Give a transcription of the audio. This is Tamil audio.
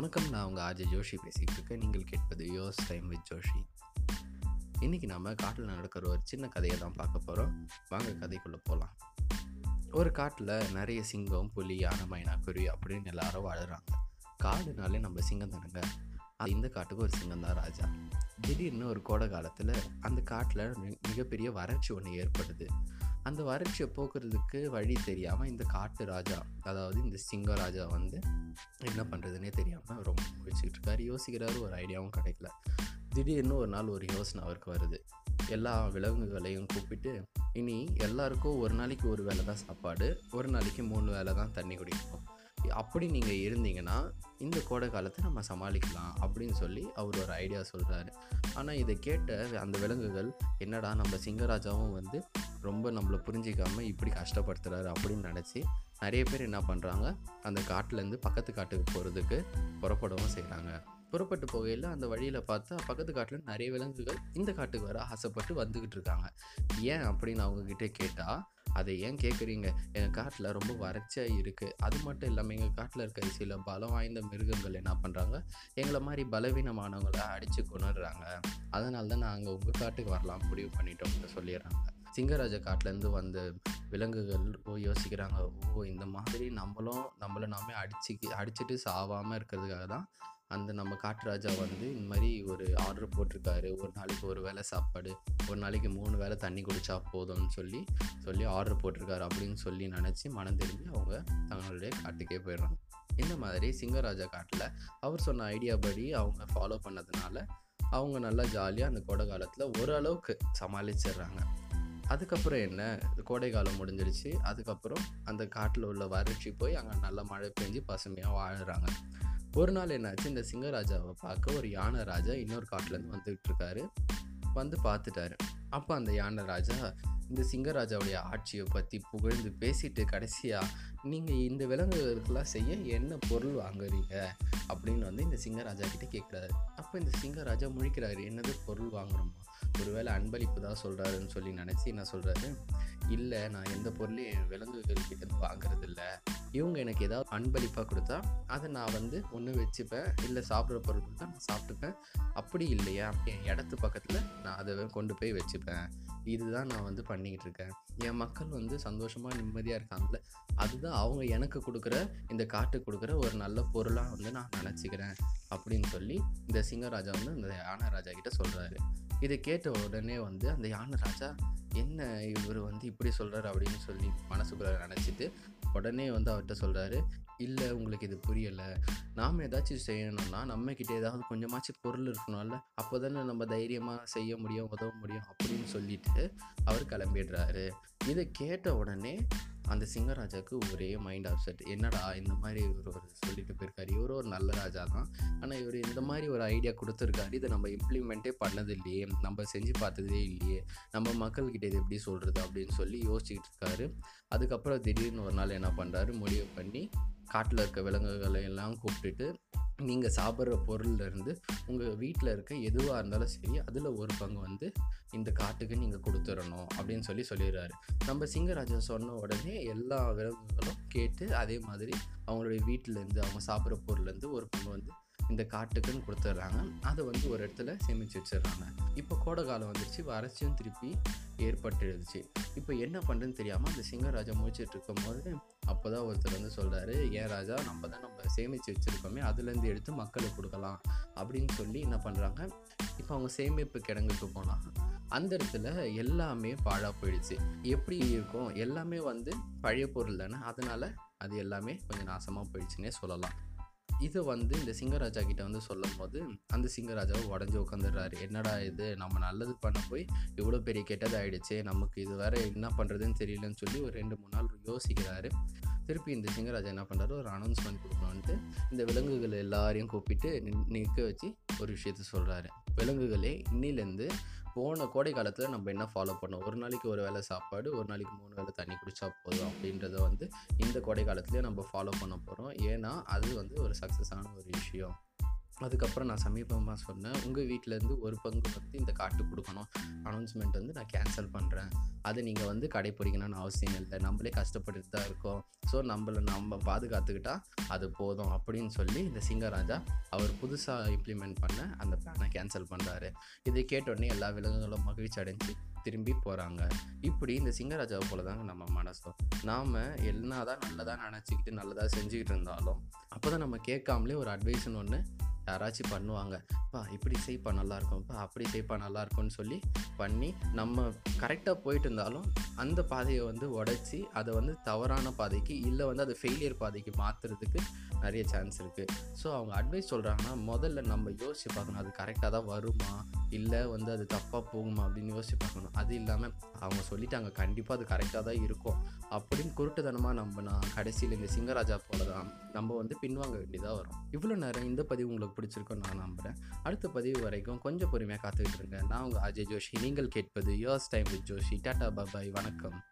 வணக்கம் நான் உங்கள் ஆர்ஜே ஜோஷி பேசிகிட்டு இருக்கேன். நீங்கள் கேட்பது யோஸ் டைம் வித் ஜோஷி. இன்றைக்கி நம்ம காட்டில் நடக்கிற ஒரு சின்ன கதையை தான் பார்க்க போகிறோம் வாங்க கதைக்குள்ளே போகலாம் ஒரு காட்டில் நிறைய சிங்கம் புலி யானை மைனா குருவி அப்படின்னு எல்லாரும் வாழுறாங்க. காடுனாலே நம்ம சிங்கம் தானுங்க? இந்த காட்டுக்கு ஒரு சிங்கம் தான் ராஜா. திடீர்னு ஒரு கோடை காலத்தில் அந்த காட்டில் மிகப்பெரிய வறட்சி ஒன்று ஏற்படுது. அந்த வறட்சியை போக்குறதுக்கு வழி தெரியாமல் இந்த காட்டு ராஜா அதாவது இந்த சிங்க ராஜா வந்து என்ன பண்ணுறதுனே தெரியாமல் ரொம்ப முழிச்சுக்கிட்டு இருக்காரு. யோசிக்கிறாரு ஒரு ஐடியாவும் கிடைக்கல. திடீர்னு ஒரு நாள் ஒரு யோசனை அவருக்கு வருது. எல்லா விலங்குகளையும் கூப்பிட்டு இனி எல்லாருக்கும் ஒரு நாளைக்கு ஒரு வேளை தான் சாப்பாடு ஒரு நாளைக்கு மூணு வேளை தான் தண்ணி குடிக்கணும். அப்படி நீங்கள் இருந்தீங்கன்னா இந்த கோடை காலத்தை நம்ம சமாளிக்கலாம் அப்படின்னு சொல்லி அவர் ஒரு ஐடியா சொல்கிறாரு ஆனால் இதை கேட்ட அந்த விலங்குகள் என்னடா நம்ம சிங்கராஜாவும் வந்து ரொம்ப நம்மளை புரிஞ்சிக்காமல் இப்படி கஷ்டப்படுத்துகிறாரு அப்படின்னு நினச்சி நிறைய பேர் என்ன பண்ணுறாங்க அந்த காட்டிலேருந்து பக்கத்து காட்டுக்கு போகிறதுக்கு புறப்படவும் செய்கிறாங்க புறப்பட்டு போகையில் அந்த வழியில் பார்த்தா பக்கத்து காட்டில் நிறைய விலங்குகள் இந்த காட்டுக்கு வர ஆசைப்பட்டு வந்துக்கிட்டு இருக்காங்க. ஏன் அப்படின்னு அவங்கக்கிட்ட கேட்டால் அதை ஏன் கேட்குறீங்க? எங்கள் காட்டில் ரொம்ப வறட்சியாக இருக்குது அது மட்டும் இல்லாமல் எங்கள் காட்டில் இருக்க சில பலம் வாய்ந்த மிருகங்கள் என்ன பண்ணுறாங்க எங்களை மாதிரி பலவீனமானவங்களை அடித்து கொண்டுடுறாங்க அதனால தான் நாங்கள் உங்கள் காட்டுக்கு வரலாம் முடிவு பண்ணிட்டோம்னு சொல்லிடுறாங்க. சிங்கராஜ காட்டிலேருந்து வந்த விலங்குகள் ஓ யோசிக்கிறாங்க. ஓ இந்த மாதிரி நம்மளும் நம்மளை நாமே அடிச்சு அடிச்சுட்டு சாவாமல் இருக்கிறதுக்காக தான் அந்த நம்ம காட்டுராஜா வந்து இந்த மாதிரி ஒரு ஆர்டர் போட்டிருக்காரு. ஒரு நாளைக்கு ஒரு வேளை சாப்பாடு ஒரு நாளைக்கு மூணு வேளை தண்ணி குடிச்சா போதும்னு சொல்லி சொல்லி ஆர்டர் போட்டிருக்காரு அப்படின்னு சொல்லி நினச்சி மனம் திரும்பி அவங்க தங்களுடைய காட்டுக்கே போயிடுறாங்க. இந்த மாதிரி சிங்கராஜா காட்டில் அவர் சொன்ன ஐடியா படி அவங்க ஃபாலோ பண்ணதுனால அவங்க நல்லா ஜாலியாக அந்த கோடை காலத்தில் ஓரளவுக்கு சமாளிச்சிடுறாங்க. அதுக்கப்புறம் என்ன? கோடை காலம் முடிஞ்சிருச்சு. அதுக்கப்புறம் அந்த காட்டில் உள்ள வறட்சி போய் அங்கே நல்ல மழை பெஞ்சு பசுமையாக வாழுறாங்க. ஒரு நாள் என்னாச்சு இந்த சிங்கராஜாவை பார்க்க ஒரு யானை ராஜா இன்னொரு காட்டிலேருந்து வந்துகிட்டு இருக்காரு. வந்து பார்த்துட்டாரு. அப்போ அந்த யானை ராஜா இந்த சிங்கராஜாவுடைய ஆட்சியை பற்றி புகழ்ந்து பேசிட்டு கடைசியாக நீங்கள் இந்த விலங்குகளுக்கெல்லாம் செய்ய என்ன பொருள் வாங்குறீங்க? அப்படின்னு வந்து இந்த சிங்கராஜா கிட்டே கேட்குறாரு அப்போ இந்த சிங்கராஜா முழிக்கிறாரு என்னது பொருள் வாங்குறோமா? ஒருவேளை அன்பளிப்பு தான் சொல்கிறாருன்னு சொல்லி நினச்சி என்ன சொல்கிறாரு இல்லை நான் எந்த பொருளையும் விலங்குகள் கிட்டேருந்து வாங்குறது இவங்க எனக்கு ஏதாவது அன்பளிப்பாக கொடுத்தா அதை நான் வந்து ஒன்று வச்சுப்பேன். இல்லை சாப்பிட்ற பொருள் கொடுத்தா நான் சாப்பிட்டுப்பேன். அப்படி இல்லையா? என் இடத்து பக்கத்தில் நான் அதை கொண்டு போய் வச்சுப்பேன். இதுதான் நான் வந்து பண்ணிக்கிட்டு இருக்கேன் என் மக்கள் வந்து சந்தோஷமாக நிம்மதியாக இருக்காங்கல்ல? அதுதான் அவங்க எனக்கு கொடுக்குற இந்த காட்டுக்கு கொடுக்குற ஒரு நல்ல பொருளாக வந்து நான் நினச்சிக்கிறேன் அப்படின்னு சொல்லி இந்த சிங்கராஜா வந்து இந்த யானை ராஜா கிட்ட சொல்கிறாரு இதை கேட்ட உடனே வந்து அந்த யானை ராஜா என்ன இவர் வந்து இப்படி சொல்கிறாரு அப்படின்னு சொல்லி மனசுக்குள்ள நினச்சிட்டு உடனே வந்து அவர்கிட்ட சொல்கிறாரு இல்லை உங்களுக்கு இது புரியலை. நாம் ஏதாச்சும் செய்யணும்னா நம்மக்கிட்ட ஏதாவது கொஞ்சமாச்சும் பொருள் இருக்கணும்ல அப்போ தானே நம்ம தைரியமாக செய்ய முடியும் உதவ முடியும் அப்படின்னு சொல்லிட்டு அவர் கிளம்பிடுறாரு. இதை கேட்ட உடனே அந்த சிங்கராஜாவுக்கு ஒரே மைண்ட் அப்செட் என்னடா இந்த மாதிரி இவர் ஒரு சொல்லிட்டு போயிருக்காரு. இவரும் ஒரு நல்ல ராஜா தான். ஆனால் இவர் இந்த மாதிரி ஒரு ஐடியா கொடுத்துருக்காரு. இதை நம்ம இம்ப்ளிமெண்ட்டே பண்ணது இல்லையே நம்ம செஞ்சு பார்த்ததே இல்லையே. நம்ம மக்கள்கிட்ட இது எப்படி சொல்கிறது அப்படின்னு சொல்லி யோசிச்சுக்கிட்டு இருக்காரு. அதுக்கப்புறம் திடீர்னு ஒரு நாள் என்ன பண்ணுறாரு முடிவு பண்ணி காட்டில் இருக்க விலங்குகளை எல்லாம் கூப்பிட்டுட்டு நீங்கள் சாப்பிட்ற பொருள்லேருந்து உங்கள் வீட்டில் இருக்க எதுவாக இருந்தாலும் சரி அதில் ஒரு பங்கு வந்து இந்த காட்டுக்கு நீங்கள் கொடுத்துடணும் அப்படின்னு சொல்லி சொல்லிடுறாரு. நம்ம சிங்கராஜா சொன்ன உடனே எல்லா விலங்குகளும் கேட்டு அதே மாதிரி அவங்களுடைய வீட்டிலேருந்து அவங்க சாப்பிட்ற பொருள்லேருந்து ஒரு பங்கு வந்து இந்த காட்டுக்குன்னு கொடுத்துட்றாங்க. அதை வந்து ஒரு இடத்துல சேமித்து வச்சிடுறாங்க. இப்போ கோடை காலம் வந்துருச்சு வறட்சியும் திருப்பி ஏற்பட்டுடுச்சு. இப்போ என்ன பண்ணுறதுன்னு தெரியாமல் அந்த சிங்கராஜா முடிச்சுட்டு இருக்கும்போது அப்போ தான் ஒருத்தர் வந்து சொல்கிறாரு ஏன் ராஜா நம்ம தான் நம்ம சேமித்து வச்சுருக்கோமே. அதுலேருந்து எடுத்து மக்களுக்கு கொடுக்கலாம். அப்படின்னு சொல்லி என்ன பண்ணுறாங்க இப்போ அவங்க சேமிப்பு கிடங்குக்கு போனால் அந்த இடத்துல எல்லாமே பாழாக போயிடுச்சு. எப்படி இருக்கும்? எல்லாமே வந்து பழைய பொருள் தானே. அதனால் அது எல்லாமே கொஞ்சம் நாசமாக போயிடுச்சுன்னே சொல்லலாம். இது வந்து இந்த சிங்கராஜா கிட்ட வந்து சொல்லும் போது அந்த சிங்கராஜாவை உடஞ்சி உட்காந்துடுறாரு என்னடா இது? நம்ம நல்லது பண்ண போய் இவ்வளோ பெரிய கெட்டது ஆயிடுச்சே நமக்கு இது வேற என்ன பண்ணுறதுன்னு தெரியலன்னு சொல்லி ஒரு ரெண்டு மூணு நாள் யோசிக்கிறாரு. திருப்பி இந்த சிங்கராஜா என்ன பண்ணுறாரு ஒரு அனௌன்ஸ்மெண்ட் கொடுக்கணுன்ட்டு இந்த விலங்குகள் எல்லாரையும் கூப்பிட்டு நிற்க வச்சு ஒரு விஷயத்த சொல்கிறாரு விலங்குகளே இன்னிலேருந்து போன கோடை காலத்தில் நம்ம என்ன ஃபாலோ பண்ணோம்? ஒரு நாளைக்கு ஒரு வேளை சாப்பாடு ஒரு நாளைக்கு மூணு வேளை தண்ணி குடிச்சா போதும் அப்படின்றத வந்து இந்த கோடை காலத்துலேயே நம்ம ஃபாலோ பண்ண போகிறோம் ஏன்னா அது வந்து ஒரு சக்ஸஸான ஒரு விஷயம். அதுக்கப்புறம் நான் சமீபமாக சொன்னேன் உங்கள் வீட்டிலேருந்து ஒரு பங்கு வந்து இந்த காட்டு கொடுக்கணும். அனௌன்ஸ்மெண்ட் வந்து நான் கேன்சல் பண்ணுறேன் அதை நீங்கள் வந்து கடைப்பிடிக்கணும்னு அவசியம் இல்லை. நம்மளே கஷ்டப்பட்டுட்டு தான் இருக்கோம். ஸோ நம்மளை நம்ம பாதுகாத்துக்கிட்டா அது போதும் அப்படின்னு சொல்லி இந்த சிங்கராஜா அவர் புதுசாக இம்ப்ளிமெண்ட் பண்ண அந்த பிளானை கேன்சல் பண்ணுறாரு இதை கேட்டோடனே எல்லா விலங்குகளும் மகிழ்ச்சி அடைஞ்சு திரும்பி போகிறாங்க இப்படி இந்த சிங்கராஜாவை போல தாங்க நம்ம மனசும். நாம் என்ன தான் நல்லதாக நினச்சிக்கிட்டு நல்லதாக செஞ்சுக்கிட்டு இருந்தாலும் அப்போ தான் நம்ம கேட்காமலே ஒரு அட்வைஸ்னு ஒன்று யாராச்சும் பண்ணுவாங்க பா இப்படி செய்ப்பா நல்லா இருக்கும்ப்பா அப்படி செய்ப்பா நல்லா இருக்கும்னு சொல்லி பண்ணி நம்ம கரெக்டாக போயிட்டு இருந்தாலும் அந்த பாதையை வந்து உடச்சி அதை வந்து தவறான பாதைக்கு இல்லை வந்து அதை ஃபெயிலியர் பாதைக்கு மாற்றுறதுக்கு நிறைய சான்ஸ் இருக்குது ஸோ அவங்க அட்வைஸ் சொல்கிறாங்கன்னா முதல்ல நம்ம யோசிச்சு பார்க்கணும் அது கரெக்டாக தான் வருமா? இல்லை வந்து அது தப்பாக போகுமா? அப்படின்னு யோசிச்சு பார்க்கணும். அது இல்லாமல் அவங்க சொல்லிட்டாங்க கண்டிப்பாக அது கரெக்டாக தான் இருக்கும். அப்படின்னு குருட்டுத்தனமாக நம்ம நான் கடைசியில் இந்த சிங்கராஜா போல தான் நம்ம வந்து பின்வாங்க வேண்டியதாக வரும். இவ்வளோ நேரம் இந்த பதிவு உங்களுக்கு பிடிச்சிருக்குன்னு நான் நம்புகிறேன் அடுத்த பதிவு வரைக்கும் கொஞ்சம் பொறுமையாக காத்துக்கிட்டு இருங்க. நான் உங்கள் அஜய் ஜோஷி. நீங்கள் கேட்பது yours time with Joshi tata bye bye வணக்கம்.